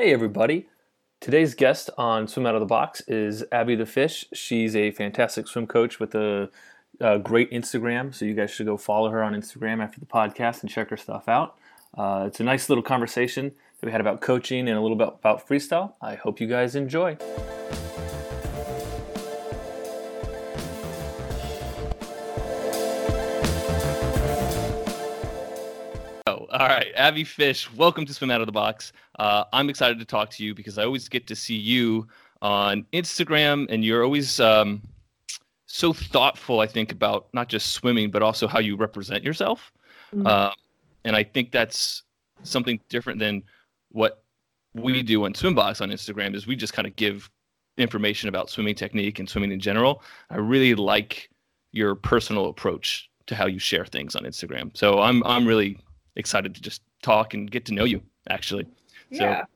Hey, everybody. Today's guest on Swim Out of the Box is Abby the Fish. She's a fantastic swim coach with a, a great Instagram, so you guys should go follow her on Instagram after the podcast and check her stuff out. Uh, it's a nice little conversation that we had about coaching and a little bit about freestyle. I hope you guys enjoy. All right, Abby Fish, welcome to Swim Out of the Box. Uh, I'm excited to talk to you because I always get to see you on Instagram, and you're always um, so thoughtful. I think about not just swimming, but also how you represent yourself. Mm-hmm. Uh, and I think that's something different than what we do on Swimbox on Instagram. Is we just kind of give information about swimming technique and swimming in general. I really like your personal approach to how you share things on Instagram. So I'm I'm really excited to just talk and get to know you actually. Yeah. So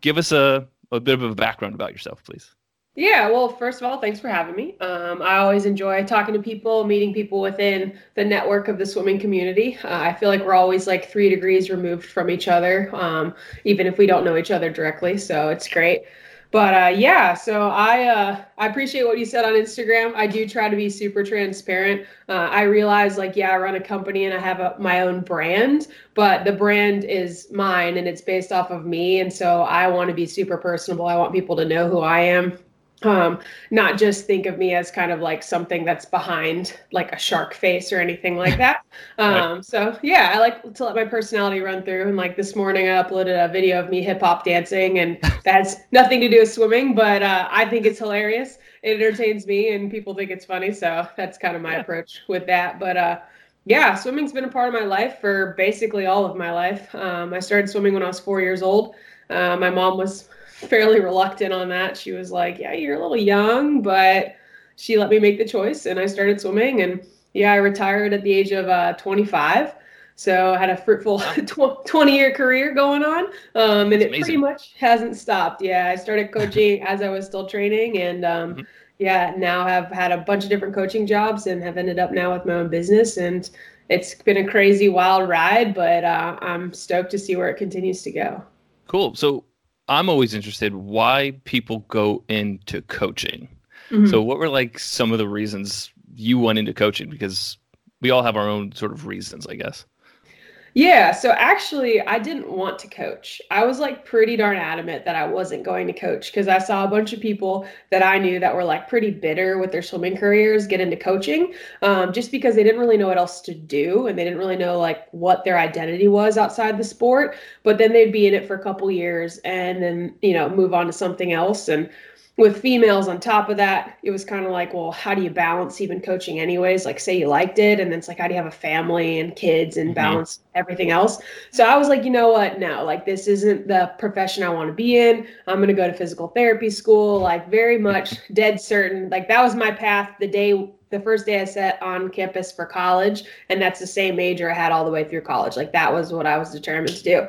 give us a, a bit of a background about yourself, please. Yeah, well, first of all, thanks for having me. Um, I always enjoy talking to people, meeting people within the network of the swimming community. Uh, I feel like we're always like three degrees removed from each other, um, even if we don't know each other directly. So it's great. But uh, yeah, so I uh, I appreciate what you said on Instagram. I do try to be super transparent. Uh, I realize like yeah, I run a company and I have a, my own brand, but the brand is mine and it's based off of me, and so I want to be super personable. I want people to know who I am um, not just think of me as kind of like something that's behind like a shark face or anything like that. Um, right. So yeah, I like to let my personality run through. And like this morning, I uploaded a video of me hip hop dancing, and that's nothing to do with swimming, but uh, I think it's hilarious. It entertains me, and people think it's funny. So that's kind of my yeah. approach with that. But uh, yeah, swimming's been a part of my life for basically all of my life. Um, I started swimming when I was four years old. Uh, my mom was fairly reluctant on that. She was like, "Yeah, you're a little young," but she let me make the choice, and I started swimming. And yeah, I retired at the age of uh, 25. So I had a fruitful 20 year career going on, um, and That's it amazing. pretty much hasn't stopped. Yeah, I started coaching as I was still training, and um, mm-hmm. yeah, now I've had a bunch of different coaching jobs, and have ended up now with my own business. And it's been a crazy, wild ride, but uh, I'm stoked to see where it continues to go. Cool. So I'm always interested why people go into coaching. Mm-hmm. So what were like some of the reasons you went into coaching because we all have our own sort of reasons, I guess. Yeah, so actually, I didn't want to coach. I was like pretty darn adamant that I wasn't going to coach because I saw a bunch of people that I knew that were like pretty bitter with their swimming careers get into coaching um, just because they didn't really know what else to do and they didn't really know like what their identity was outside the sport. But then they'd be in it for a couple years and then, you know, move on to something else. And with females on top of that, it was kind of like, well, how do you balance even coaching anyways? Like say you liked it and then it's like how do you have a family and kids and mm-hmm. balance everything else? So I was like, you know what? No, like this isn't the profession I want to be in. I'm going to go to physical therapy school, like very much dead certain. Like that was my path the day the first day I set on campus for college and that's the same major I had all the way through college. Like that was what I was determined to do.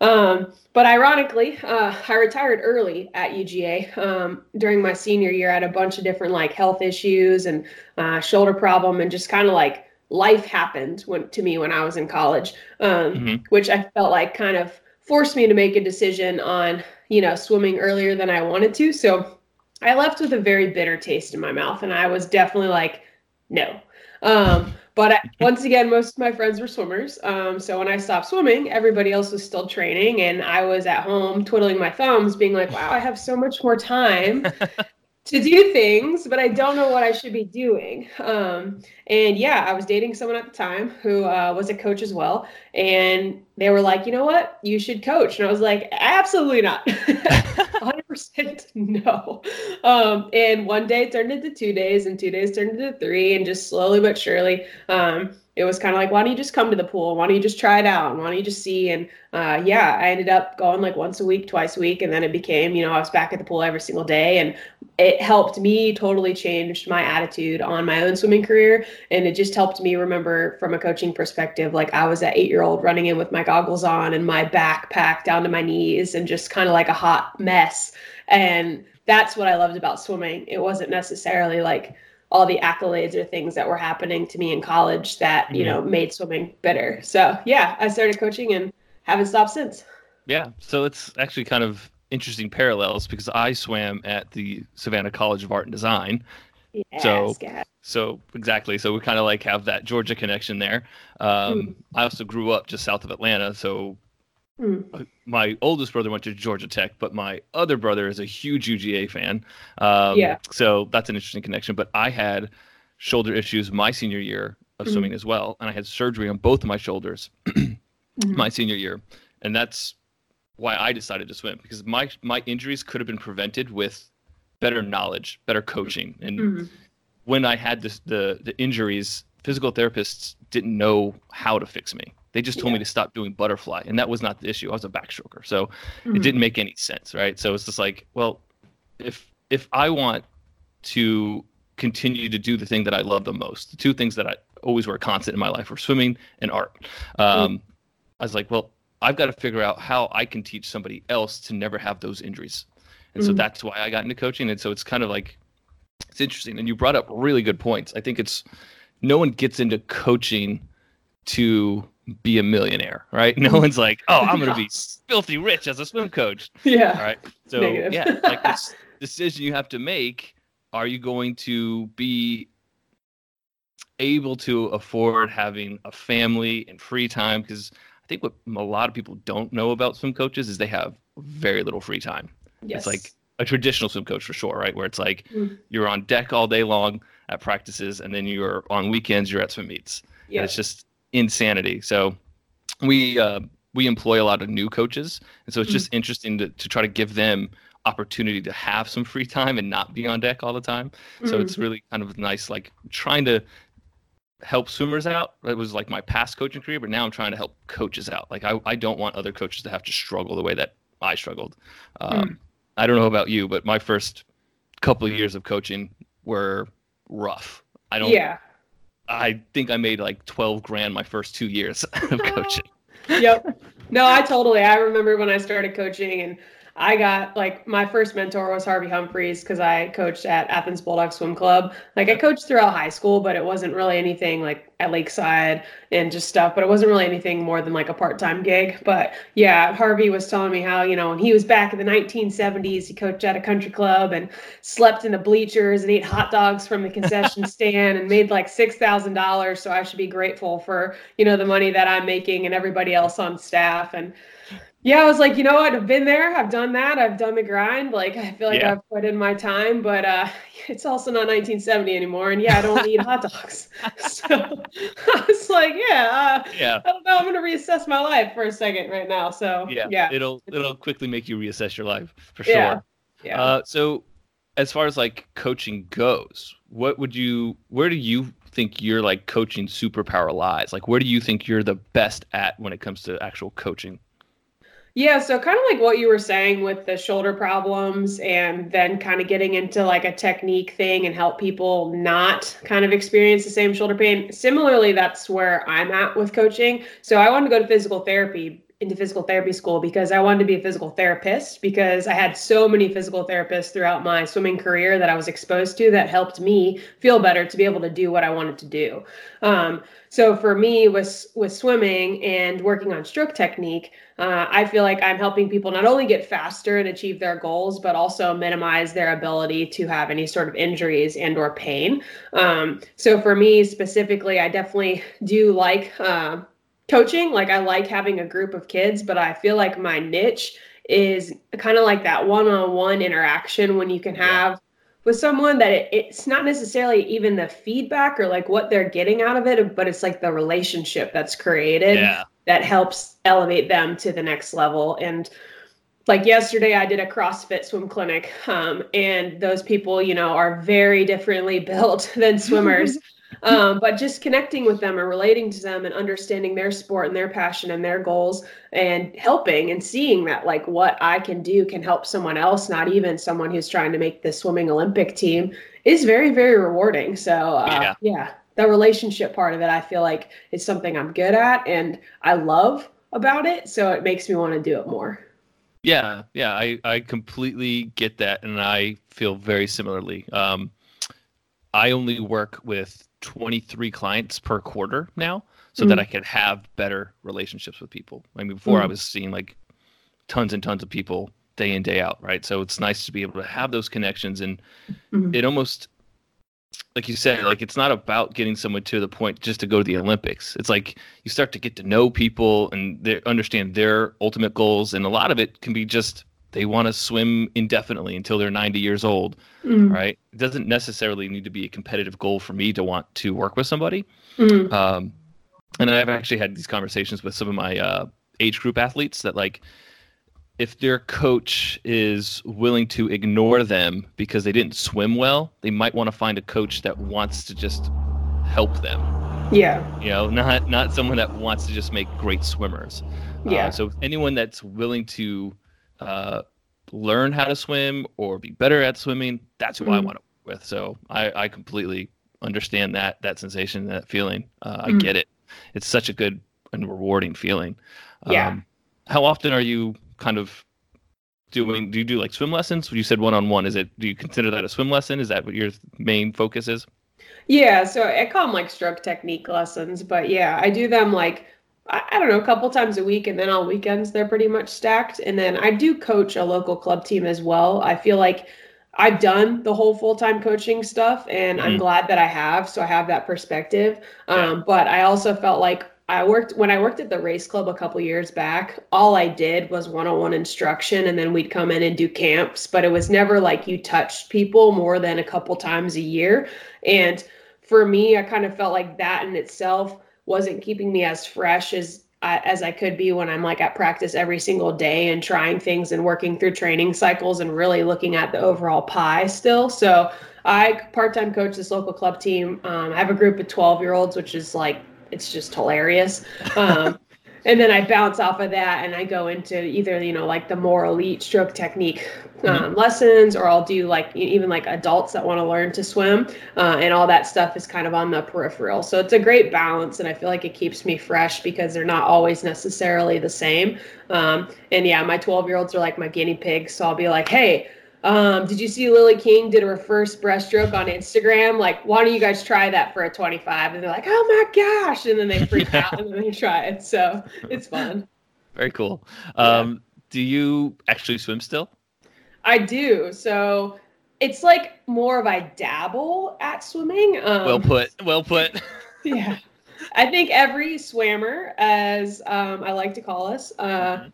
Um, but ironically, uh, I retired early at UGA. Um, during my senior year, I had a bunch of different like health issues and uh, shoulder problem, and just kind of like life happened when, to me when I was in college, um, mm-hmm. which I felt like kind of forced me to make a decision on you know swimming earlier than I wanted to. So I left with a very bitter taste in my mouth, and I was definitely like, no. Um, but I, once again, most of my friends were swimmers. Um, so when I stopped swimming, everybody else was still training, and I was at home twiddling my thumbs, being like, "Wow, I have so much more time to do things, but I don't know what I should be doing. Um, and yeah, I was dating someone at the time who uh, was a coach as well. And they were like, you know what? You should coach. And I was like, absolutely not. 100% no. Um, and one day turned into two days, and two days turned into three, and just slowly but surely. Um, it was kind of like, why don't you just come to the pool? Why don't you just try it out? Why don't you just see? And uh, yeah, I ended up going like once a week, twice a week. And then it became, you know, I was back at the pool every single day. And it helped me totally change my attitude on my own swimming career. And it just helped me remember from a coaching perspective, like I was an eight year old running in with my goggles on and my backpack down to my knees and just kind of like a hot mess. And that's what I loved about swimming. It wasn't necessarily like, all the accolades or things that were happening to me in college that you know made swimming better. So yeah, I started coaching and haven't stopped since. Yeah, so it's actually kind of interesting parallels because I swam at the Savannah College of Art and Design. Yes, So-. So exactly. So we kind of like have that Georgia connection there. Um, I also grew up just south of Atlanta. So Mm. my oldest brother went to Georgia Tech, but my other brother is a huge UGA fan. Um, Yeah. So that's an interesting connection. But I had shoulder issues my senior year of Mhm. swimming as well, and I had surgery on both of my shoulders Mhm. my senior year, and that's why I decided to swim because my my injuries could have been prevented with better knowledge, better coaching, and Mhm. when I had this, the the injuries, physical therapists didn't know how to fix me. They just told me to stop doing butterfly, and that was not the issue. I was a backstroker, so Mhm. it didn't make any sense, right? So it's just like, well, if if I want to continue to do the thing that I love the most, the two things that I always were constant in my life were swimming and art. Um, I was like, well, I've got to figure out how I can teach somebody else to never have those injuries, and so Mhm. that's why I got into coaching. And so it's kind of like it's interesting, and you brought up really good points. I think it's no one gets into coaching to be a millionaire, right? No one's like, oh, I'm going to be filthy rich as a swim coach. Yeah. All right. So Negative. yeah, like this decision you have to make. Are you going to be able to afford having a family and free time? Because I think what a lot of people don't know about swim coaches is they have very little free time. Yes. It's like a traditional swim coach for sure, right? Where it's like Mm. you're on deck all day long at practices, and then you're on weekends you're at swim meets. And yeah. It's just insanity. So we uh, we employ a lot of new coaches, and so it's just interesting to, to try to give them opportunity to have some free time and not be on deck all the time. So Mhm. it's really kind of nice, like trying to help swimmers out. It was like my past coaching career, but now I'm trying to help coaches out. Like I, I don't want other coaches to have to struggle the way that I struggled. Um, I don't know about you, but my first couple of years of coaching were rough. I don't. yeah. I think I made like 12 grand my first two years of coaching. yep. No, I totally. I remember when I started coaching and I got like my first mentor was Harvey Humphries because I coached at Athens Bulldog Swim Club. Like I coached throughout high school, but it wasn't really anything like at Lakeside and just stuff. But it wasn't really anything more than like a part time gig. But yeah, Harvey was telling me how, you know, when he was back in the 1970s, he coached at a country club and slept in the bleachers and ate hot dogs from the concession stand and made like $6,000. So I should be grateful for, you know, the money that I'm making and everybody else on staff. And yeah, I was like, you know what? I've been there. I've done that. I've done the grind. Like, I feel like Yeah. I've put in my time, but uh, it's also not 1970 anymore. And yeah, I don't eat hot dogs. So I was like, yeah, uh, Yeah. I don't know. I'm going to reassess my life for a second right now. So Yeah. yeah. It'll it'll quickly make you reassess your life for sure. Yeah. Yeah. Uh, so as far as like coaching goes, what would you where do you think your like coaching superpower lies? Like where do you think you're the best at when it comes to actual coaching? Yeah, so kind of like what you were saying with the shoulder problems and then kind of getting into like a technique thing and help people not kind of experience the same shoulder pain. Similarly, that's where I'm at with coaching. So I wanted to go to physical therapy into physical therapy school because I wanted to be a physical therapist because I had so many physical therapists throughout my swimming career that I was exposed to that helped me feel better to be able to do what I wanted to do. Um, so for me with with swimming and working on stroke technique, uh, I feel like I'm helping people not only get faster and achieve their goals, but also minimize their ability to have any sort of injuries and or pain. Um, so for me specifically, I definitely do like uh, coaching. Like I like having a group of kids, but I feel like my niche is kind of like that one-on-one interaction when you can have with someone that it, it's not necessarily even the feedback or like what they're getting out of it, but it's like the relationship that's created Yeah. that helps elevate them to the next level. And like yesterday, I did a CrossFit swim clinic, um, and those people, you know, are very differently built than swimmers. um, but just connecting with them and relating to them and understanding their sport and their passion and their goals and helping and seeing that like what I can do can help someone else, not even someone who's trying to make the swimming Olympic team, is very, very rewarding. So, uh, Yeah. yeah, the relationship part of it, I feel like is something I'm good at and I love about it. So it makes me want to do it more. Yeah, yeah, I, I completely get that, and I feel very similarly. Um, I only work with 23 clients per quarter now, so that Mm. I can have better relationships with people. I mean, before I Mm. was seeing like tons and tons of people day in day out, right? So it's nice to be able to have those connections, and Mhm. it almost, like you said, like it's not about getting someone to the point just to go to the Olympics. It's like you start to get to know people and they understand their ultimate goals, and a lot of it can be just they want to swim indefinitely until they're 90 years old, Mhm. right? It doesn't necessarily need to be a competitive goal for me to want to work with somebody. Mhm. Um, and I've actually had these conversations with some of my uh, age group athletes that like if their coach is willing to ignore them because they didn't swim well, they might want to find a coach that wants to just help them. Yeah. You know, not not someone that wants to just make great swimmers. Uh, Yeah. so anyone that's willing to uh, learn how to swim or be better at swimming, that's who I Mhm. want to work with. So I, I completely understand that that sensation, that feeling. Uh, I Mhm. get it. It's such a good and rewarding feeling. Yeah. Um, how often are you kind of doing? Do you do like swim lessons? You said one on one. Is it? Do you consider that a swim lesson? Is that what your main focus is? Yeah, so I call them like stroke technique lessons, but yeah, I do them like I, I don't know, a couple times a week, and then on weekends they're pretty much stacked. And then I do coach a local club team as well. I feel like I've done the whole full time coaching stuff, and I'm Mhm. glad that I have, so I have that perspective. Um, but I also felt like I worked when I worked at the race club a couple years back. All I did was one on one instruction, and then we'd come in and do camps. But it was never like you touched people more than a couple times a year. And for me, I kind of felt like that in itself wasn't keeping me as fresh as I, as I could be when I'm like at practice every single day and trying things and working through training cycles and really looking at the overall pie still. So I part-time coach this local club team. Um, I have a group of 12 year olds, which is like it's just hilarious. Um, and then I bounce off of that and I go into either you know like the more elite stroke technique um, lessons, or I'll do like even like adults that want to learn to swim, uh, and all that stuff is kind of on the peripheral. So it's a great balance, and I feel like it keeps me fresh because they're not always necessarily the same. Um, and yeah, my 12 year olds are like my guinea pigs, so I'll be like, hey. Um, did you see Lily King did her first breaststroke on Instagram? Like, why don't you guys try that for a 25? And they're like, oh my gosh. And then they freak out and then they try it. So it's fun. Very cool. Um, Do you actually swim still? I do. So it's like more of I dabble at swimming. Um, Well put. Well put. yeah. I think every swimmer, as um, I like to call us, uh,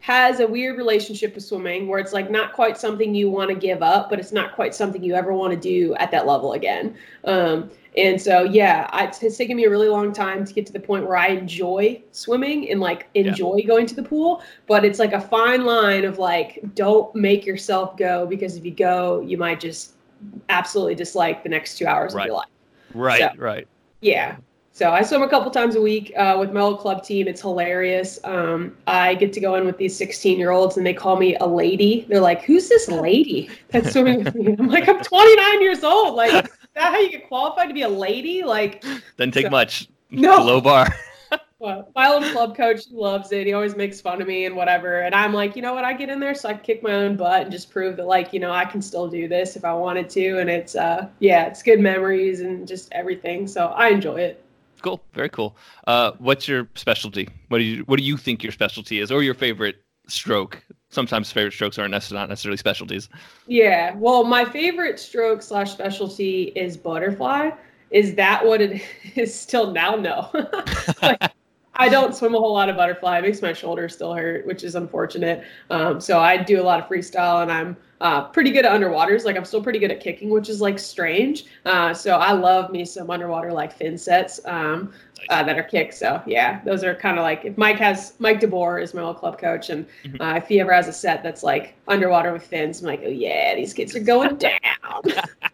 has a weird relationship with swimming where it's like not quite something you want to give up, but it's not quite something you ever want to do at that level again. Um, and so, yeah, I, it's taken me a really long time to get to the point where I enjoy swimming and like enjoy going to the pool. But it's like a fine line of like, don't make yourself go because if you go, you might just absolutely dislike the next two hours Right. of your life. Right. So- Right. Yeah. So I swim a couple times a week uh, with my old club team. It's hilarious. Um, I get to go in with these 16 year olds and they call me a lady. They're like, who's this lady that's swimming with me? I'm like, I'm 29 years old. Like, is that how you get qualified to be a lady? Like, Doesn't take So- much. No. Low bar. well, my old club coach loves it. He always makes fun of me and whatever. And I'm like, you know what? I get in there so I can kick my own butt and just prove that, like, you know, I can still do this if I wanted to. And it's, uh, yeah, it's good memories and just everything. So I enjoy it. Cool. Very cool. Uh, what's your specialty? What do you What do you think your specialty is, or your favorite stroke? Sometimes favorite strokes aren't necess- not necessarily specialties. Yeah. Well, my favorite stroke slash specialty is butterfly. Is that what it is still now? No. like, I don't swim a whole lot of butterfly. It makes my shoulders still hurt, which is unfortunate. Um, so I do a lot of freestyle and I'm uh, pretty good at underwaters. Like I'm still pretty good at kicking, which is like strange. Uh, so I love me some underwater like fin sets um, uh, that are kicked. So yeah, those are kind of like if Mike has Mike DeBoer is my old club coach, and Mhm. uh, if he ever has a set that's like underwater with fins, I'm like, oh yeah, these kids are going down.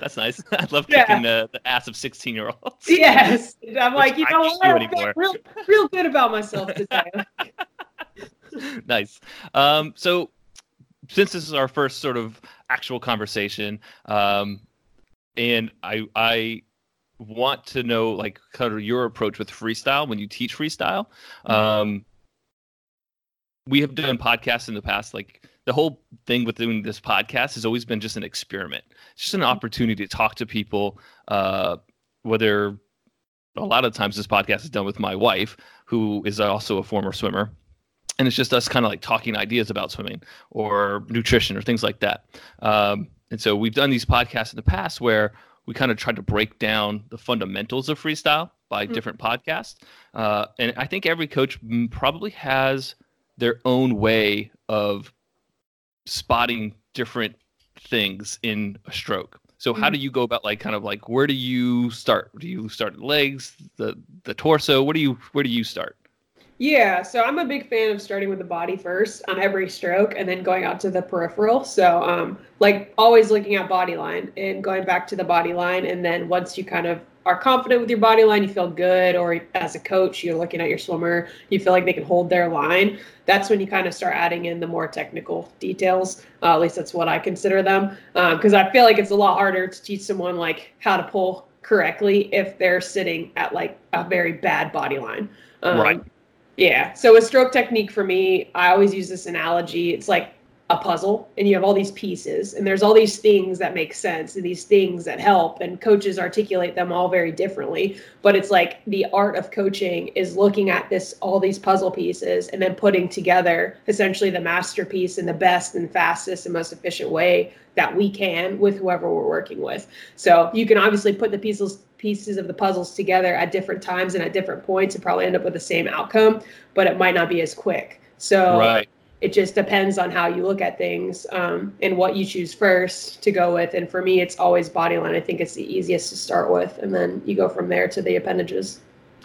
That's nice. I love Yeah. kicking the, the ass of 16 year olds. yes, I'm like, you know what? I feel real, real good about myself today. nice. Um, so, since this is our first sort of actual conversation, um, and I I want to know like kind of your approach with freestyle when you teach freestyle. Um, we have done podcasts in the past, like the whole thing with doing this podcast has always been just an experiment. It's just an opportunity to talk to people, uh, whether a lot of times this podcast is done with my wife, who is also a former swimmer. and it's just us kind of like talking ideas about swimming or nutrition or things like that. Um, and so we've done these podcasts in the past where we kind of tried to break down the fundamentals of freestyle by mm-hmm. different podcasts. Uh, and I think every coach probably has their own way of spotting different things in a stroke. So how mm-hmm. do you go about like kind of like where do you start? Do you start the legs, the the torso? What do you where do you start? Yeah, so I'm a big fan of starting with the body first on every stroke and then going out to the peripheral. So, um, like always looking at body line and going back to the body line. And then once you kind of are confident with your body line, you feel good, or as a coach, you're looking at your swimmer, you feel like they can hold their line. That's when you kind of start adding in the more technical details. Uh, at least that's what I consider them. Because um, I feel like it's a lot harder to teach someone like how to pull correctly if they're sitting at like a very bad body line. Um, right yeah. So a stroke technique for me, I always use this analogy. It's like a puzzle and you have all these pieces and there's all these things that make sense and these things that help and coaches articulate them all very differently. But it's like the art of coaching is looking at this all these puzzle pieces and then putting together essentially the masterpiece in the best and fastest and most efficient way that we can with whoever we're working with. So you can obviously put the pieces pieces of the puzzles together at different times and at different points and probably end up with the same outcome but it might not be as quick. So right it just depends on how you look at things um, and what you choose first to go with. And for me, it's always body line. I think it's the easiest to start with, and then you go from there to the appendages.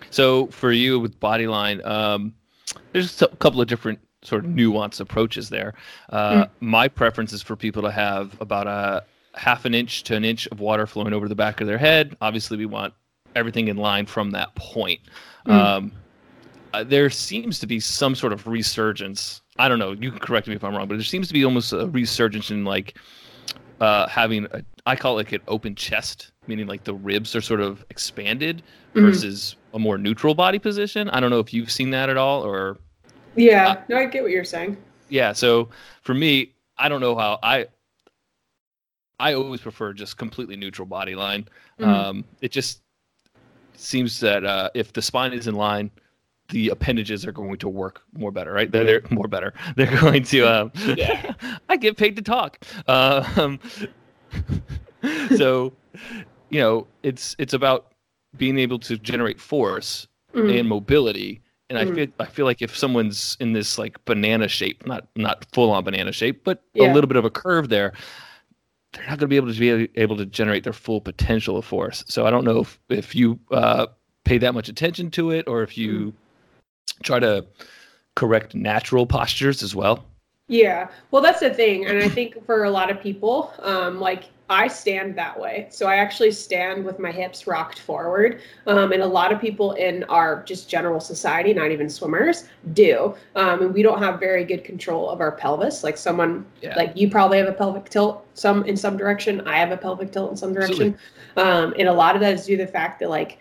So for you with body line, um, there's a couple of different sort of nuanced approaches there. Uh, mm. My preference is for people to have about a half an inch to an inch of water flowing over the back of their head. Obviously, we want everything in line from that point. Mm. Um, uh, there seems to be some sort of resurgence I don't know. You can correct me if I'm wrong, but there seems to be almost a resurgence in like uh, having a, I call it like an open chest, meaning like the ribs are sort of expanded mm-hmm. versus a more neutral body position. I don't know if you've seen that at all or. Yeah, no, I get what you're saying. Yeah, so for me, I don't know how I. I always prefer just completely neutral body line. Mm-hmm. Um, it just seems that uh, if the spine is in line, the appendages are going to work more better, right? They're, they're more better. They're going to. Um, yeah. I get paid to talk. Um, so, you know, it's it's about being able to generate force mm-hmm. and mobility. And mm-hmm. I feel I feel like if someone's in this like banana shape, not not full on banana shape, but yeah. a little bit of a curve there, they're not going to be able to be able to generate their full potential of force. So I don't know if if you uh, pay that much attention to it, or if you mm-hmm try to correct natural postures as well? Yeah, well, that's the thing, and I think for a lot of people, um, like I stand that way. So I actually stand with my hips rocked forward, um, and a lot of people in our just general society, not even swimmers, do. Um, and we don't have very good control of our pelvis. Like someone, yeah. like you probably have a pelvic tilt some in some direction. I have a pelvic tilt in some direction, um, and a lot of that is due to the fact that like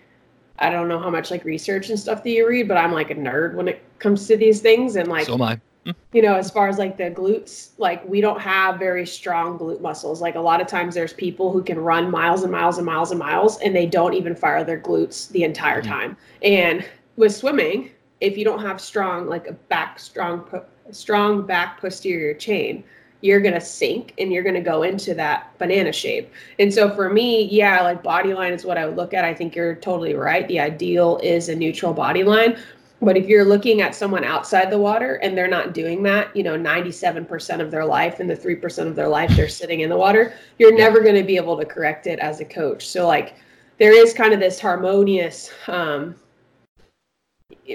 I don't know how much like research and stuff that you read, but I'm like a nerd when it comes to these things. And like, so am I. Mm. You know, as far as like the glutes, like we don't have very strong glute muscles. Like a lot of times there's people who can run miles and miles and miles and miles and they don't even fire their glutes the entire mm-hmm. time. And with swimming, if you don't have strong, like a back strong, strong back posterior chain, you're going to sink and you're going to go into that banana shape. And so for me, yeah, like body line is what I would look at. I think you're totally right. The ideal is a neutral body line. But if you're looking at someone outside the water and they're not doing that, you know, 97% of their life and the 3% of their life they're sitting in the water, you're never going to be able to correct it as a coach. So, like, there is kind of this harmonious um,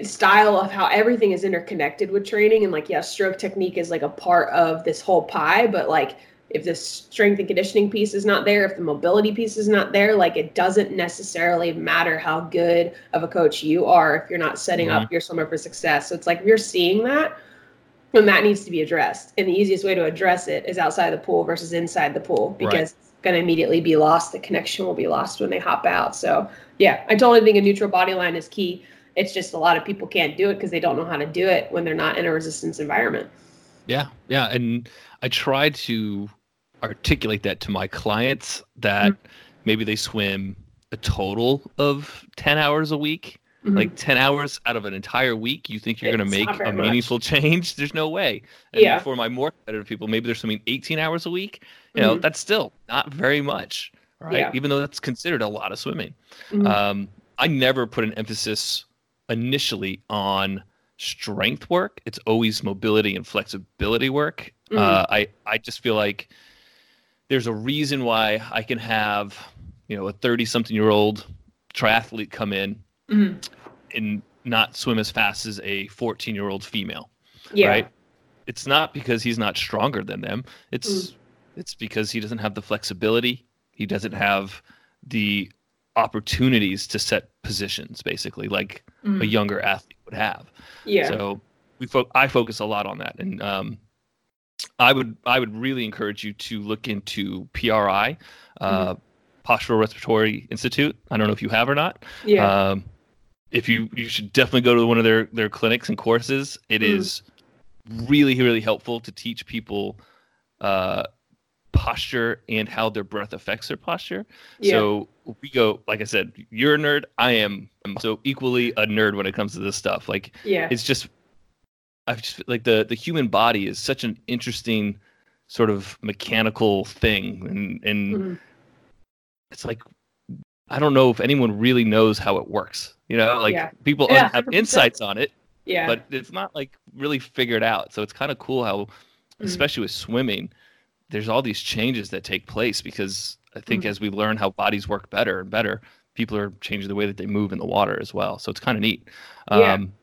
style of how everything is interconnected with training. And like yeah stroke technique is like a part of this whole pie but like if the strength and conditioning piece is not there if the mobility piece is not there like it doesn't necessarily matter how good of a coach you are if you're not setting mm-hmm. up your swimmer for success. So it's like you're seeing that and that needs to be addressed. And the easiest way to address it is outside the pool versus inside the pool because right. it's going to immediately be lost. The connection will be lost when they hop out. So yeah i totally think a neutral body line is key it's just a lot of people can't do it because they don't know how to do it when they're not in a resistance environment. Yeah, yeah, and I try to articulate that to my clients that mm-hmm. maybe they swim a total of 10 hours a week Mm-hmm. Like 10 hours out of an entire week, you think you're going to make a meaningful much. change? There's no way. And yeah. for my more competitive people, maybe they're swimming 18 hours a week. You know, mm-hmm. that's still not very much, right? Yeah. Even though that's considered a lot of swimming. Mm-hmm. Um, I never put an emphasis initially on strength work. It's always mobility and flexibility work. Mm-hmm. Uh, I I just feel like there's a reason why I can have you know a 30 something year old triathlete come in mm-hmm. and not swim as fast as a 14 year old female. Yeah. Right. It's not because he's not stronger than them. It's mm. it's because he doesn't have the flexibility. He doesn't have the opportunities to set positions basically like mm. a younger athlete would have. Yeah. So we fo- I focus a lot on that and um, I would I would really encourage you to look into PRI, uh, mm. Postural Restoration Institute. I don't know if you have or not. Yeah. Um, if you you should definitely go to one of their their clinics and courses. It mm. is really really helpful to teach people uh, posture and how their breath affects their posture. Yeah. So we go like I said, you're a nerd. I am. So equally a nerd when it comes to this stuff. Like yeah, it's just I've just like the the human body is such an interesting sort of mechanical thing and and mm-hmm. it's like I don't know if anyone really knows how it works. You know, like yeah. people yeah, have insights on it. Yeah. But it's not like really figured out. So it's kind of cool how, mm-hmm. especially with swimming, there's all these changes that take place because I think mm-hmm. as we learn how bodies work better and better, people are changing the way that they move in the water as well. So it's kind of neat. Um,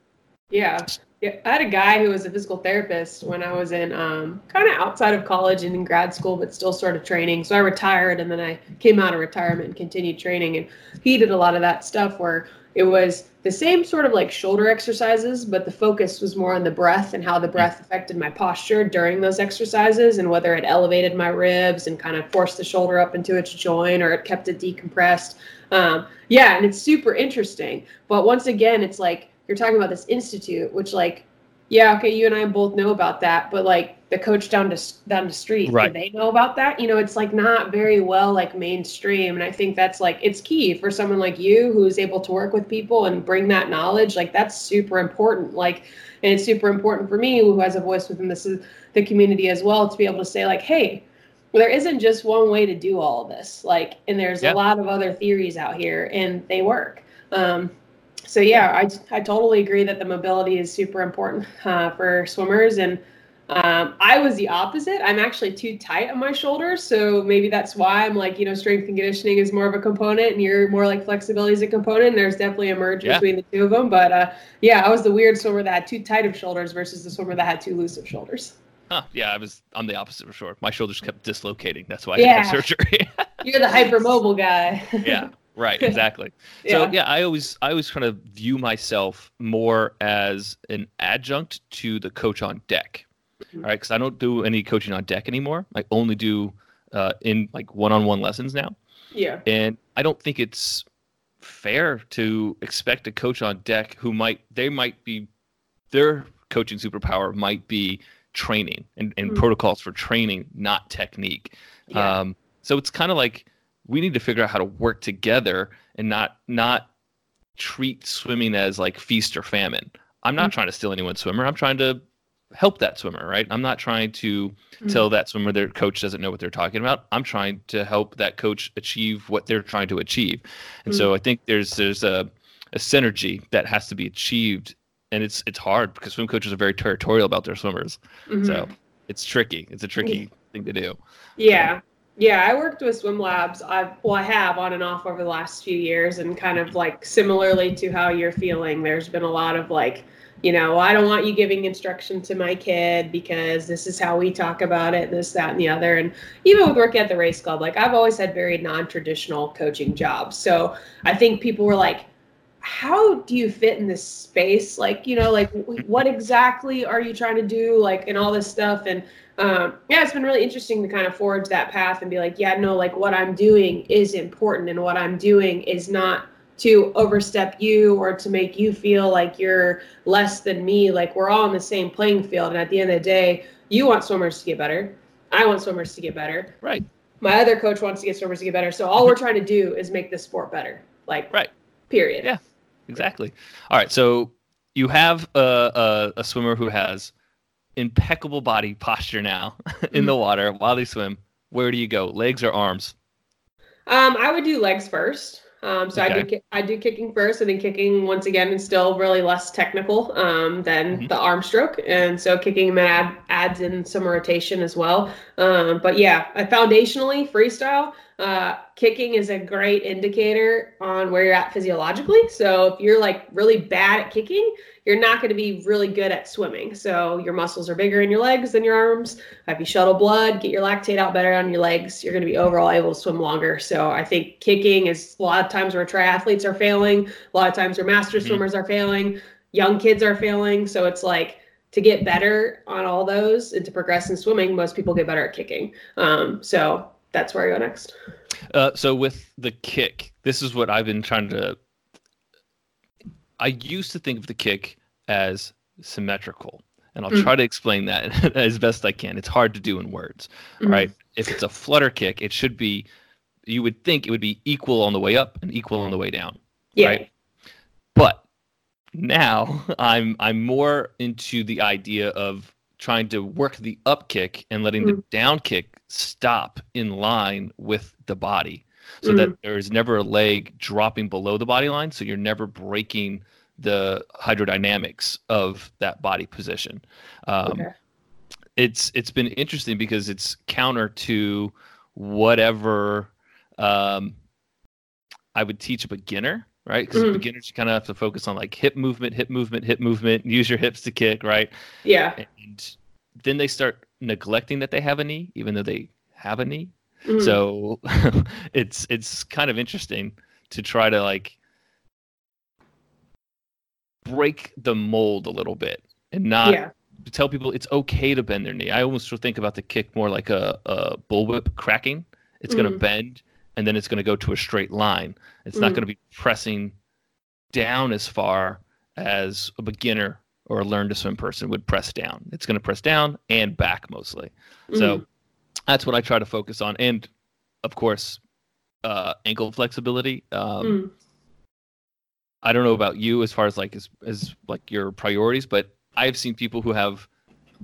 yeah. Yeah. Yeah, I had a guy who was a physical therapist when I was in um, kind of outside of college and in grad school, but still sort of training. So I retired and then I came out of retirement and continued training. And he did a lot of that stuff where it was the same sort of like shoulder exercises, but the focus was more on the breath and how the breath affected my posture during those exercises and whether it elevated my ribs and kind of forced the shoulder up into its joint or it kept it decompressed. Um, yeah, and it's super interesting. But once again, it's like, you're talking about this institute, which like, yeah, okay, you and I both know about that, but like the coach down to down the street, right. do they know about that? You know, it's like not very well like mainstream, and I think that's like it's key for someone like you who's able to work with people and bring that knowledge. Like that's super important. Like, and it's super important for me who has a voice within this the community as well to be able to say like, hey, there isn't just one way to do all of this. Like, and there's yep. a lot of other theories out here, and they work. Um, so yeah, I, I totally agree that the mobility is super important uh, for swimmers. And um, I was the opposite. I'm actually too tight on my shoulders. So maybe that's why I'm like, you know, strength and conditioning is more of a component and you're more like flexibility is a component. And there's definitely a merge yeah. between the two of them. But uh, yeah, I was the weird swimmer that had too tight of shoulders versus the swimmer that had too loose of shoulders. Huh, yeah, I was. I'm the opposite for sure. My shoulders kept dislocating. That's why I yeah. had surgery. You're the hypermobile guy. yeah, Right, exactly. yeah. So yeah, I always I always kind of view myself more as an adjunct to the coach on deck. All right, because I don't do any coaching on deck anymore. I only do uh, in like one-on-one lessons now. Yeah. And I don't think it's fair to expect a coach on deck who might they might be their coaching superpower might be training and, and mm-hmm. protocols for training, not technique. Yeah. Um, so it's kind of like we need to figure out how to work together and not not treat swimming as like feast or famine. I'm not mm-hmm. trying to steal anyone's swimmer. I'm trying to help that swimmer, right? I'm not trying to mm-hmm. tell that swimmer their coach doesn't know what they're talking about. I'm trying to help that coach achieve what they're trying to achieve. And mm-hmm. so I think there's there's a, a synergy that has to be achieved and it's it's hard because swim coaches are very territorial about their swimmers. Mm-hmm. So it's tricky. It's a tricky thing to do. Yeah. So, yeah, I worked with swim labs. I well, I have on and off over the last few years, and kind of like similarly to how you're feeling. There's been a lot of like, you know, I don't want you giving instruction to my kid because this is how we talk about it, this, that, and the other. And even with working at the race club, like I've always had very non-traditional coaching jobs. So I think people were like, how do you fit in this space like you know like what exactly are you trying to do like and all this stuff and um, yeah it's been really interesting to kind of forge that path and be like yeah no like what i'm doing is important and what i'm doing is not to overstep you or to make you feel like you're less than me like we're all on the same playing field and at the end of the day you want swimmers to get better i want swimmers to get better right my other coach wants to get swimmers to get better so all we're trying to do is make this sport better like right period yeah exactly. All right, so you have a, a, a swimmer who has impeccable body posture now in the water while they swim. Where do you go? Legs or arms? Um, I would do legs first. Um, so okay. I do I do kicking first, and then kicking once again is still really less technical um, than mm-hmm. the arm stroke, and so kicking add, adds in some rotation as well. Um, but yeah, foundationally freestyle. Uh, kicking is a great indicator on where you're at physiologically. So if you're like really bad at kicking, you're not going to be really good at swimming. So your muscles are bigger in your legs than your arms. If you shuttle blood, get your lactate out better on your legs, you're going to be overall able to swim longer. So I think kicking is a lot of times where triathletes are failing, a lot of times where master mm-hmm. swimmers are failing, young kids are failing. So it's like to get better on all those and to progress in swimming, most people get better at kicking. Um, so that's where I go next. Uh, so with the kick, this is what I've been trying to. I used to think of the kick as symmetrical, and I'll mm. try to explain that as best I can. It's hard to do in words, mm. right? If it's a flutter kick, it should be. You would think it would be equal on the way up and equal on the way down, yeah. right? But now I'm I'm more into the idea of trying to work the up kick and letting mm. the down kick stop in line with the body so mm. that there is never a leg dropping below the body line so you're never breaking the hydrodynamics of that body position um, okay. it's it's been interesting because it's counter to whatever um, i would teach a beginner right? Because mm. beginners you kind of have to focus on like hip movement, hip movement, hip movement, use your hips to kick, right? Yeah. And then they start neglecting that they have a knee, even though they have a knee. Mm. So it's it's kind of interesting to try to like break the mold a little bit and not yeah. tell people it's okay to bend their knee. I almost think about the kick more like a, a bullwhip cracking. It's mm. going to bend and then it's going to go to a straight line. It's mm. not going to be pressing down as far as a beginner or a learn to swim person would press down. It's going to press down and back mostly. Mm. So that's what I try to focus on. And of course, uh, ankle flexibility. Um, mm. I don't know about you as far as like as, as like your priorities, but I've seen people who have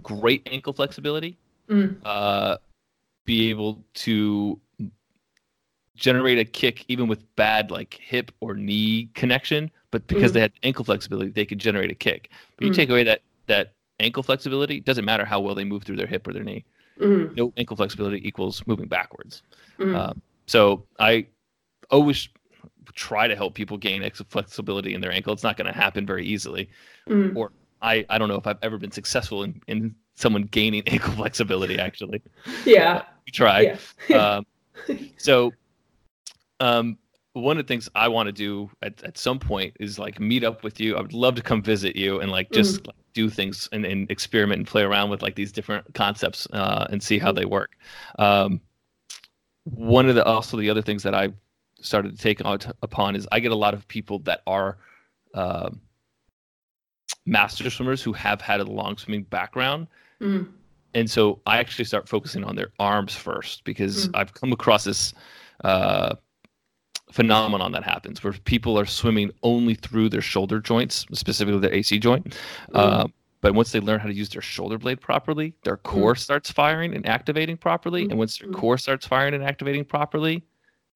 great ankle flexibility mm. uh, be able to generate a kick even with bad like hip or knee connection but because mm. they had ankle flexibility they could generate a kick but you mm. take away that that ankle flexibility it doesn't matter how well they move through their hip or their knee mm. no ankle flexibility equals moving backwards mm. um, so i always try to help people gain ankle flexibility in their ankle it's not going to happen very easily mm. or I, I don't know if I've ever been successful in, in someone gaining ankle flexibility actually. Yeah. we try. Yeah. um, so um, one of the things I want to do at, at some point is like meet up with you. I would love to come visit you and like just mm. like, do things and, and, experiment and play around with like these different concepts uh, and see how they work. Um, one of the also the other things that I started to take on, upon is I get a lot of people that are uh, master swimmers who have had a long swimming background. Mm. And so I actually start focusing on their arms first because mm. I've come across this uh, phenomenon that happens where people are swimming only through their shoulder joints, specifically their AC joint. Mm. Uh, but once they learn how to use their shoulder blade properly, their mm. core starts firing and activating properly. Mm. And once their mm. core starts firing and activating properly,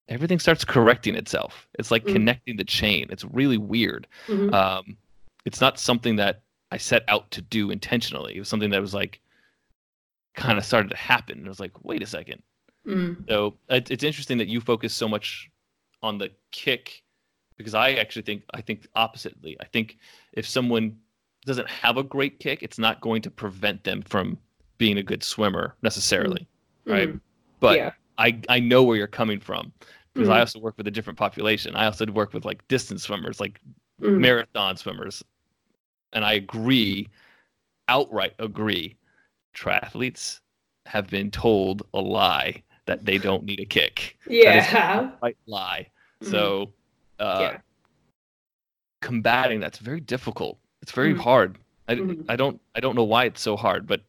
everything starts correcting itself. It's like mm. connecting the chain. It's really weird. Mm-hmm. Um, it's not something that I set out to do intentionally. It was something that was like kind of started to happen. It was like, wait a second. So it, it's interesting that you focus so much on the kick because I actually think I think oppositely. I think if someone doesn't have a great kick, it's not going to prevent them from being a good swimmer necessarily, mm-hmm. right? Mm-hmm. But yeah. I I know where you're coming from because mm-hmm. I also work with a different population. I also work with like distance swimmers, like mm-hmm. marathon swimmers, and I agree, outright agree, triathletes have been told a lie that they don't need a kick. Yeah, right lie. Mm-hmm. So, uh, yeah. combating that's very difficult. It's very mm-hmm. hard. I, mm-hmm. I don't I don't know why it's so hard, but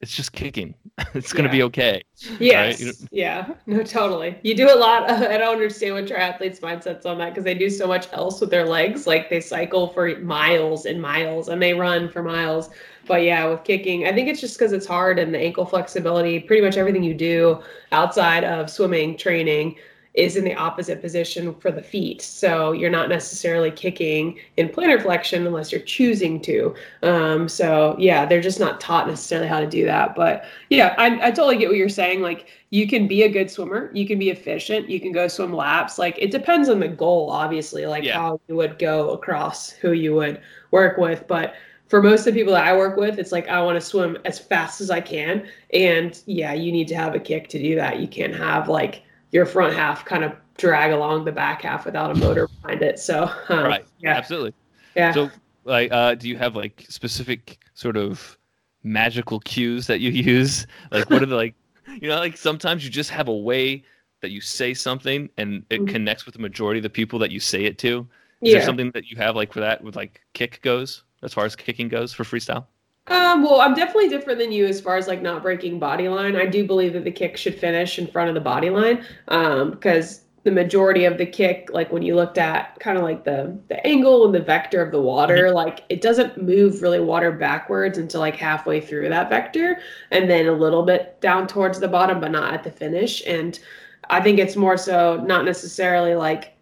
it's just kicking. it's gonna be okay. Yes. Right? Yeah. No, totally. You do a lot. Of, I don't understand what your athletes' mindsets on that because they do so much else with their legs. Like they cycle for miles and miles, and they run for miles. But yeah, with kicking, I think it's just because it's hard and the ankle flexibility. Pretty much everything you do outside of swimming training is in the opposite position for the feet. So you're not necessarily kicking in plantar flexion unless you're choosing to. Um, so yeah, they're just not taught necessarily how to do that. But yeah, I, I totally get what you're saying. Like you can be a good swimmer, you can be efficient, you can go swim laps. Like it depends on the goal, obviously, like yeah. how you would go across who you would work with. But for most of the people that I work with, it's like I want to swim as fast as I can. And yeah, you need to have a kick to do that. You can't have like your front half kind of drag along the back half without a motor behind it. So um, right, yeah, absolutely. Yeah. So like, uh, do you have like specific sort of magical cues that you use? Like, what are the like, you know, like sometimes you just have a way that you say something and it mm-hmm. connects with the majority of the people that you say it to. Is yeah. there something that you have like for that with like kick goes as far as kicking goes for freestyle? Um, well, I'm definitely different than you as far as like not breaking body line. I do believe that the kick should finish in front of the body line um, because the majority of the kick, like when you looked at kind of like the the angle and the vector of the water, mm-hmm. like it doesn't move really water backwards until like halfway through that vector, and then a little bit down towards the bottom, but not at the finish. And I think it's more so not necessarily like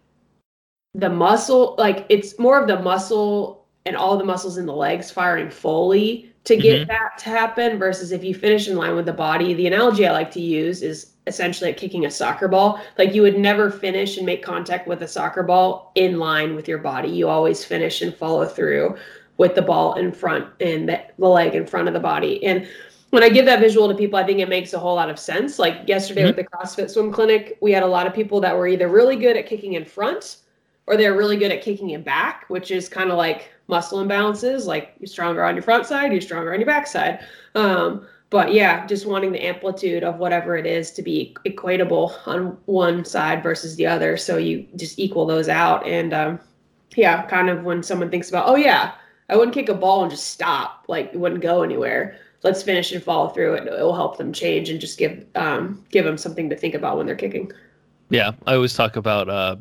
the muscle, like it's more of the muscle and all the muscles in the legs firing fully to get mm-hmm. that to happen versus if you finish in line with the body. The analogy I like to use is essentially like kicking a soccer ball. Like you would never finish and make contact with a soccer ball in line with your body. You always finish and follow through with the ball in front and the, the leg in front of the body. And when I give that visual to people, I think it makes a whole lot of sense. Like yesterday mm-hmm. with the CrossFit swim clinic, we had a lot of people that were either really good at kicking in front or they're really good at kicking it back, which is kind of like muscle imbalances. Like you're stronger on your front side, you're stronger on your back side. Um, but yeah, just wanting the amplitude of whatever it is to be equatable on one side versus the other. So you just equal those out. And um, yeah, kind of when someone thinks about, oh yeah, I wouldn't kick a ball and just stop, like it wouldn't go anywhere. Let's finish and follow through. It, it will help them change and just give um, give them something to think about when they're kicking. Yeah, I always talk about uh,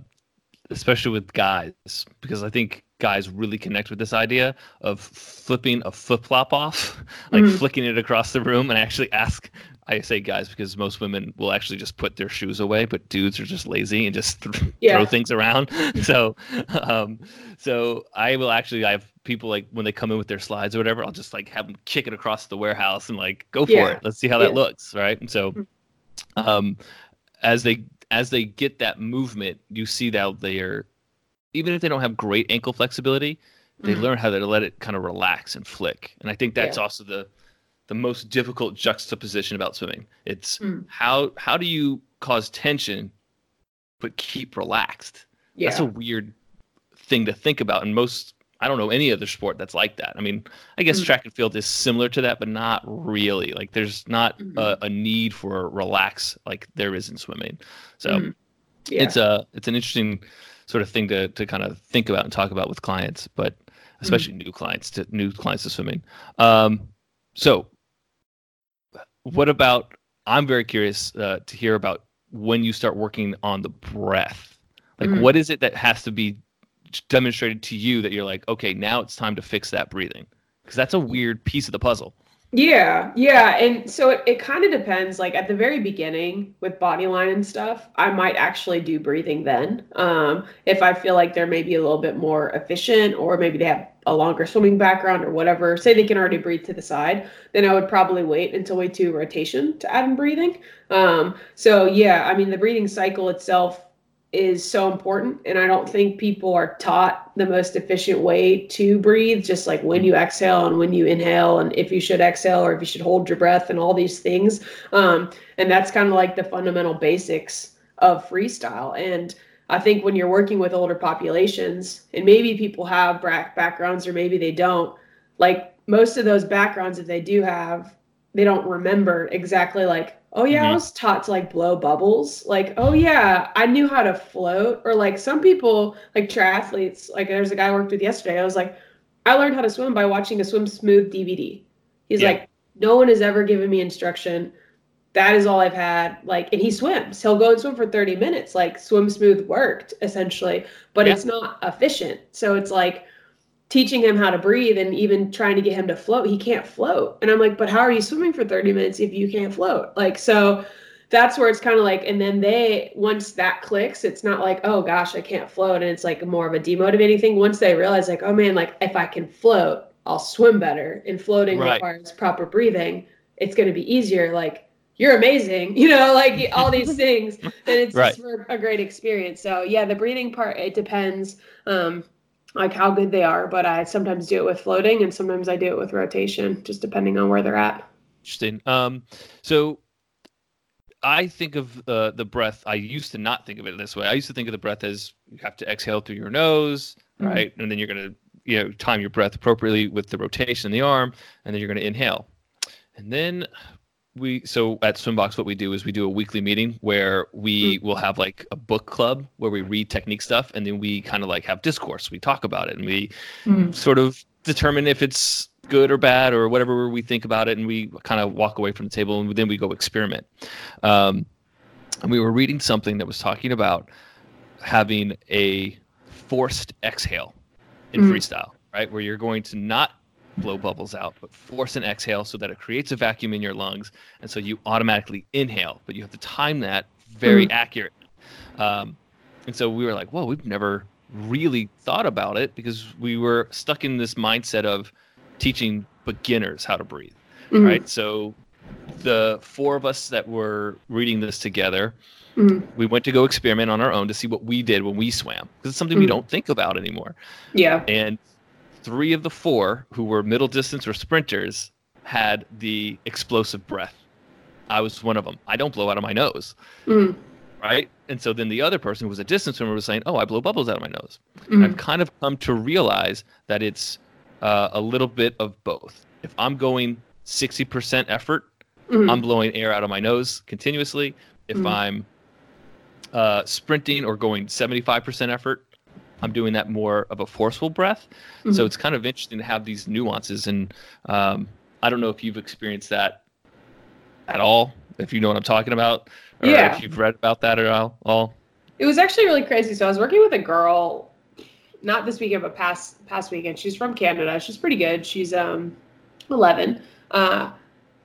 especially with guys, because I think guys really connect with this idea of flipping a flip flop off, like mm-hmm. flicking it across the room, and actually ask. I say guys because most women will actually just put their shoes away, but dudes are just lazy and just th- yeah. throw things around. so, um, so I will actually. I have people like when they come in with their slides or whatever, I'll just like have them kick it across the warehouse and like go for yeah. it. Let's see how yeah. that looks, right? And so, mm. um, as they as they get that movement, you see that they are, even if they don't have great ankle flexibility, they mm-hmm. learn how to let it kind of relax and flick. And I think that's yeah. also the the most difficult juxtaposition about swimming. It's mm. how how do you cause tension but keep relaxed? Yeah. That's a weird thing to think about. And most I don't know any other sport that's like that. I mean, I guess mm-hmm. track and field is similar to that, but not really. Like, there's not mm-hmm. a, a, need for relax like there is in swimming. So, mm-hmm. yeah. it's a it's an interesting sort of thing to to kind of think about and talk about with clients, but especially mm-hmm. new clients to new clients to swimming. Um, so, what about? I'm very curious uh, to hear about when you start working on the breath. Like, mm-hmm. what is it that has to be demonstrated to you that you're like, okay, now it's time to fix that breathing? Because that's a weird piece of the puzzle. Yeah, yeah. And so it, it kind of depends. Like at the very beginning with body line and stuff, I might actually do breathing then. Um, if I feel like they're maybe a little bit more efficient or maybe they have a longer swimming background or whatever, say they can already breathe to the side, then I would probably wait until we do rotation to add in breathing. Um, so yeah, I mean the breathing cycle itself is so important and i don't think people are taught the most efficient way to breathe just like when you exhale and when you inhale and if you should exhale or if you should hold your breath and all these things. Um, and that's kind of like the fundamental basics of freestyle. And i think when you're working with older populations and maybe people have backgrounds or maybe they don't like most of those backgrounds if they do have they don't remember exactly like oh yeah, mm-hmm. I was taught to like blow bubbles. Like, oh yeah, I knew how to float. Or like some people, like triathletes, like there's a guy I worked with yesterday. I was like, I learned how to swim by watching a swim smooth DVD. He's yeah. like, no one has ever given me instruction. That is all I've had. Like, and he swims. He'll go and swim for 30 minutes. Like, swim smooth worked essentially, but Yeah. it's not efficient. So it's like teaching him how to breathe and even trying to get him to float. He can't float. And I'm like, but how are you swimming for 30 minutes if you can't float? Like, so that's where it's kind of like, and then they, once that clicks, it's not like, oh gosh, I can't float. And it's like more of a demotivating thing. Once they realize, like, oh man, like if I can float, I'll swim better. And floating Right. requires proper breathing. It's going to be easier. Like, you're amazing, you know, like all these things. And it's Right. just a great experience. So, yeah, the breathing part, it depends. Um, like how good they are, but I sometimes do it with floating and sometimes I do it with rotation, just depending on where they're at. Interesting. Um, so I think of uh, the breath. I used to not think of it this way. I used to think of the breath as you have to exhale through your nose, Mhm. right, and then you're gonna you know time your breath appropriately with the rotation in the arm, and then you're gonna inhale, and then we so at Swimbox what we do is we do a weekly meeting where we will have like a book club where we read technique stuff and then we kind of like have discourse. We talk about it and we sort of determine if it's good or bad or whatever we think about it and we kind of walk away from the table and then we go experiment. Um, and we were reading something that was talking about having a forced exhale in Mhm. freestyle right? Where you're going to not blow bubbles out but force an exhale so that it creates a vacuum in your lungs and so you automatically inhale but you have to time that very accurate um, and so we were like whoa we've never really thought about it because we were stuck in this mindset of teaching beginners how to breathe Mhm. right so the four of us that were reading this together Mhm. we went to go experiment on our own to see what we did when we swam because it's something we don't think about anymore Yeah. and three of the four who were middle distance or sprinters had the explosive breath i was one of them i don't blow out of my nose Mhm. right and so then the other person who was a distance swimmer was saying oh i blow bubbles out of my nose Mhm. I've kind of come to realize that it's uh, a little bit of both. If I'm going 60% effort, Mhm. I'm blowing air out of my nose continuously. If Mhm. I'm uh, sprinting or going 75% effort, I'm doing that more of a forceful breath. So Mhm. it's kind of interesting to have these nuances. And um, I don't know if you've experienced that at all, if you know what I'm talking about, or Yeah. if you've read about that at all. all. It was actually really crazy. So I was working with a girl, not this weekend, but past past weekend. She's from Canada. She's pretty good. She's um 11. Uh,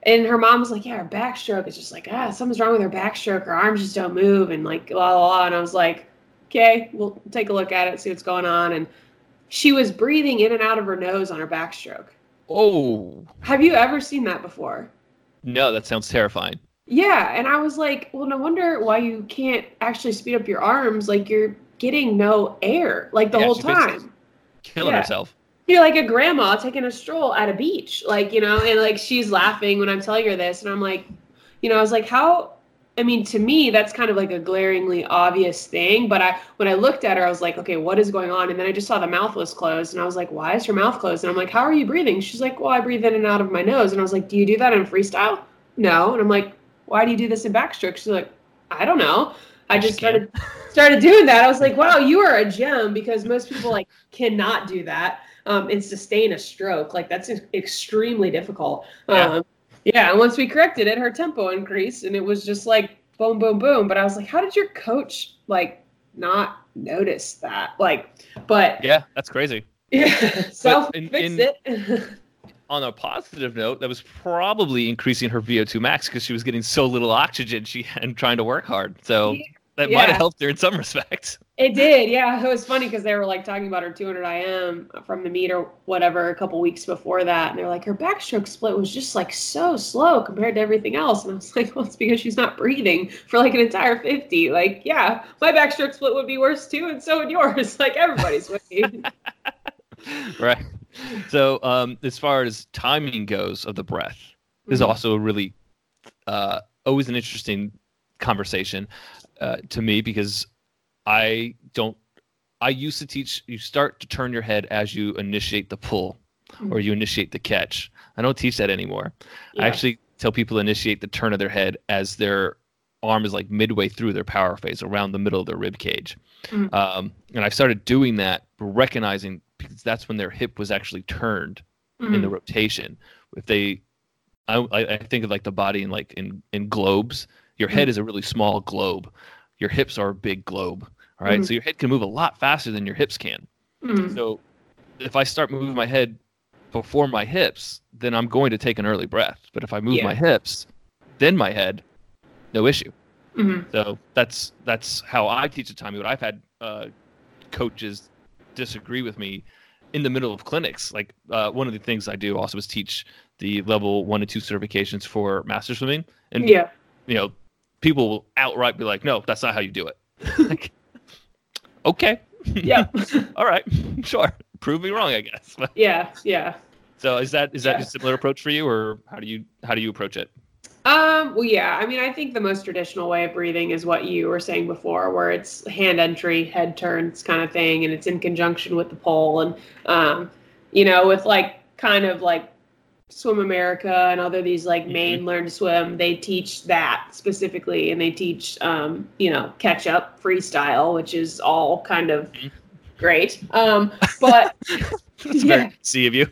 and her mom was like, "Yeah, her backstroke is just like ah, something's wrong with her backstroke. Her arms just don't move, and like la la la." And I was like, "Okay, we'll take a look at it, see what's going on." And she was breathing in and out of her nose on her backstroke. Oh, Have you ever seen that before? no, that sounds terrifying. Yeah, and I was like, well, no wonder why you can't actually speed up your arms. Like you're getting no air, like the Yeah, whole time. Killing Yeah. herself. You're like a grandma taking a stroll at a beach, like you know, and like she's laughing when I'm telling her this, and I'm like, you know, I was like, how? I mean, to me, that's kind of like a glaringly obvious thing. But I, when I looked at her, I was like, okay, what is going on? And then I just saw the mouth was closed, and I was like, why is her mouth closed? And I'm like, how are you breathing? She's like, well, I breathe in and out of my nose. And I was like, do you do that in freestyle? No. And I'm like, why do you do this in backstroke? She's like, I don't know. I just started started doing that. I was like, wow, you are a gem because most people like cannot do that um, and sustain a stroke. Like that's extremely difficult. Um, yeah. Yeah, and once we corrected it, her tempo increased and it was just like boom, boom, boom. But I was like, how did your coach like not notice that? Like, but Yeah, that's crazy. yeah, self in- fix in- it. On a positive note, that was probably increasing her VO2 max because she was getting so little oxygen she and trying to work hard. So that might have helped her in some respects. It did, yeah. It was funny because they were like talking about her 200 IM from the meet or whatever a couple weeks before that, and they're like her backstroke split was just like so slow compared to everything else, and I was like, well, it's because she's not breathing for like an entire 50. Like, yeah, my backstroke split would be worse too, and so would yours. Like everybody's would be. right. So, um, as far as timing goes of the breath, is Mhm. also a really uh, always an interesting conversation uh, to me because I don't. I used to teach you start to turn your head as you initiate the pull or you initiate the catch. I don't teach that anymore. Yeah. I actually tell people to initiate the turn of their head as their arm is like midway through their power phase, around the middle of their rib cage. Mhm. Um, and I started doing that, recognizing because that's when their hip was actually turned in the Mhm. rotation. If they, I, I think of like the body in like in in globes. Your head Mhm. is a really small globe. Your hips are a big globe. All right? Mhm. so your head can move a lot faster than your hips can. Mm. So if I start moving my head before my hips, then I'm going to take an early breath. But if I move Yeah. my hips, then my head, no issue. Mhm. So that's that's how I teach the timing. But I've had uh, coaches disagree with me in the middle of clinics. Like uh, one of the things I do also is teach the level one and two certifications for master swimming, and Yeah. you know, people will outright be like, "No, that's not how you do it." like, okay, Yeah. all right, sure, prove me wrong, I guess. Yeah. Yeah. so is that is that Yeah. a similar approach for you, or how do you how do you approach it? Um, well, yeah. I mean, I think the most traditional way of breathing is what you were saying before, where it's hand entry, head turns kind of thing, and it's in conjunction with the pole. And, um, you know, with like kind of like Swim America and other these like Mhm. main learn to swim, they teach that specifically, and they teach, um, you know, catch up freestyle, which is all kind of Mhm. great. Um, but That's Yeah. very see of you.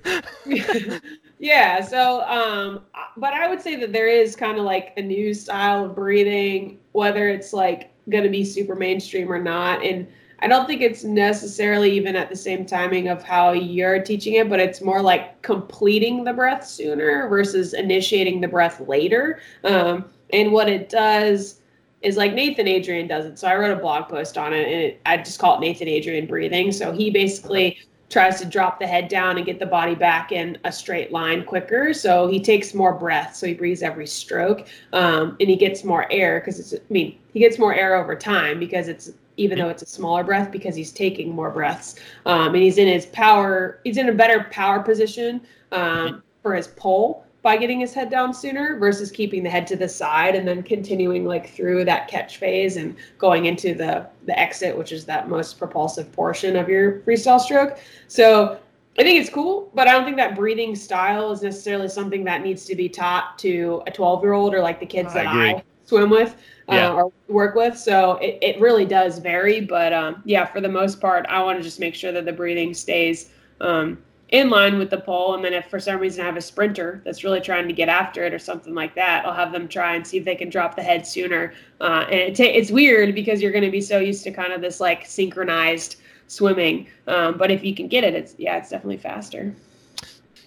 yeah so um but i would say that there is kind of like a new style of breathing whether it's like going to be super mainstream or not and i don't think it's necessarily even at the same timing of how you're teaching it but it's more like completing the breath sooner versus initiating the breath later um and what it does is like Nathan Adrian does it. So I wrote a blog post on it and it, I just call it Nathan Adrian breathing. So he basically tries to drop the head down and get the body back in a straight line quicker. So he takes more breath. So he breathes every stroke um, and he gets more air because it's, I mean, he gets more air over time because it's, even though it's a smaller breath, because he's taking more breaths. Um, and he's in his power, he's in a better power position um, for his pull by getting his head down sooner versus keeping the head to the side and then continuing like through that catch phase and going into the the exit which is that most propulsive portion of your freestyle stroke so i think it's cool but i don't think that breathing style is necessarily something that needs to be taught to a 12 year old or like the kids I that agree. i swim with Yeah. uh, or work with so it, it really does vary but um, yeah for the most part i want to just make sure that the breathing stays um, in line with the pole. And then if for some reason I have a sprinter that's really trying to get after it or something like that, I'll have them try and see if they can drop the head sooner. Uh, and it ta- it's weird because you're going to be so used to kind of this like synchronized swimming. Um, but if you can get it, it's yeah, it's definitely faster.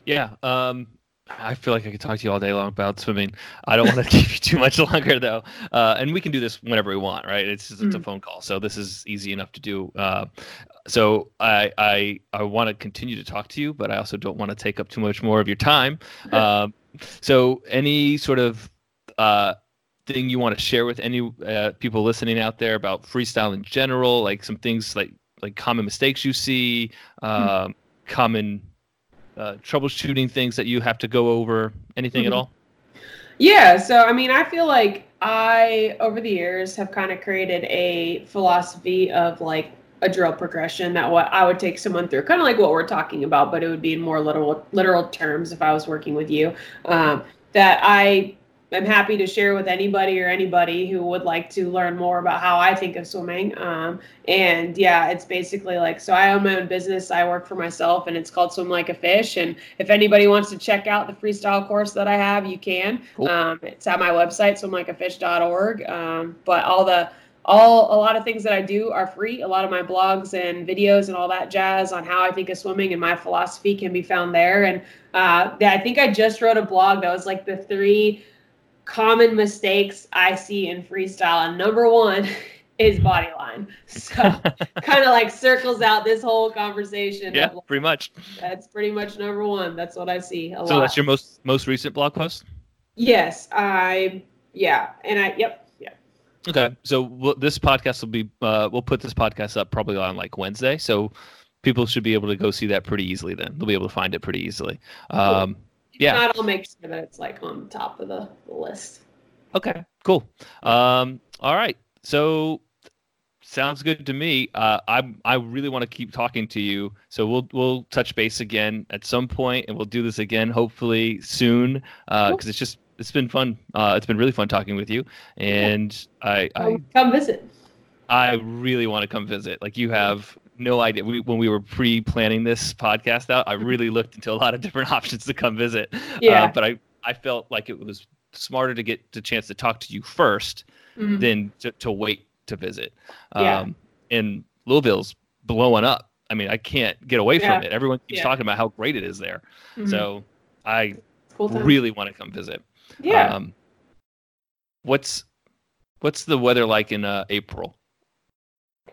Yeah. Um, I feel like I could talk to you all day long about swimming. I don't want to keep you too much longer though, uh, and we can do this whenever we want, right? It's just, it's a Mhm. phone call, so this is easy enough to do. Uh, so I I I want to continue to talk to you, but I also don't want to take up too much more of your time. Um, so any sort of uh, thing you want to share with any uh, people listening out there about freestyle in general, like some things like like common mistakes you see, um, common uh, troubleshooting things that you have to go over, anything at Mhm. all? Yeah, so I mean, I feel like I over the years have kind of created a philosophy of like a drill progression that what I would take someone through, kind of like what we're talking about, but it would be in more literal literal terms if I was working with you. Um, that I am happy to share with anybody or anybody who would like to learn more about how I think of swimming. Um, and yeah, it's basically like so I own my own business. I work for myself, and it's called Swim Like a Fish. And if anybody wants to check out the freestyle course that I have, you can. Cool. Um, it's at my website, swimlikeafish.org. Um, but all the all a lot of things that I do are free. A lot of my blogs and videos and all that jazz on how I think of swimming and my philosophy can be found there. And uh, yeah, I think I just wrote a blog that was like the three common mistakes I see in freestyle. And number one is body line. So kind of like circles out this whole conversation. yeah, like, pretty much. that's pretty much number one. That's what I see a So lot. that's your most most recent blog post. yes, I yeah, and I yep yeah. Okay, so we'll, this podcast will be uh, we'll put this podcast up probably on like Wednesday, so people should be able to go see that pretty easily. Then they'll be able to find it pretty easily. Um, Yeah. Not, I'll make sure that it's like on top of the, the list. Okay, cool. Um, all right. So sounds good to me. Uh, I I really want to keep talking to you. So we'll we'll touch base again at some point, and we'll do this again hopefully soon. Because Cool. it's just it's been fun. Uh, it's been really fun talking with you, and I I come visit. I really want to come visit. Like you have no idea. We, when we were pre-planning this podcast out, I really looked into a lot of different options to come visit. Yeah. Uh, but I I felt like it was smarter to get the chance to talk to you 1st Mhm. than to, to wait to visit. Yeah. Um, and Louisville's blowing up. I mean, I can't get away from it. Everyone keeps Yeah. talking about how great it is there. Mhm. So I cool really want to come visit. yeah. Um, what's what's the weather like in uh, April?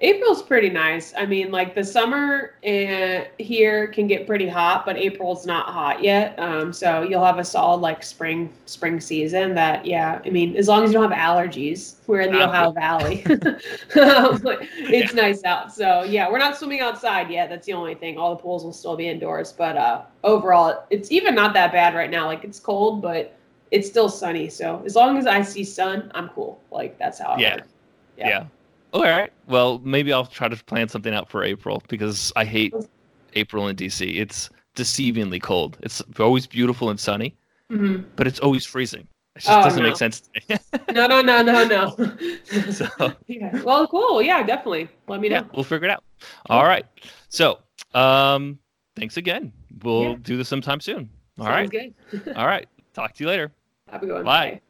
April's pretty nice. I mean, like the summer uh, here can get pretty hot, but April's not hot yet. Um, so you'll have a solid like spring spring season. That yeah, I mean, as long as you don't have allergies, we're in the. Ohio Valley. It's nice out. So yeah, we're not swimming outside yet. That's the only thing. All the pools will still be indoors, but uh, overall, it's even not that bad right now. Like it's cold, but it's still sunny. So as long as I see sun, I'm cool. Like that's how. It Yeah. Yeah. Yeah. All right. Well, maybe I'll try to plan something out for April because I hate April in DC. It's deceivingly cold. It's always beautiful and sunny, Mhm. but it's always freezing. It just Oh, doesn't no. make sense to me. No, no, no, no, no. so yeah. Well, cool. Yeah, definitely. Let me yeah, know. we'll figure it out. All right. So um, thanks again. We'll Yeah. do this sometime soon. All Sounds right. good. All right. Talk to you later. Have a good one. Bye.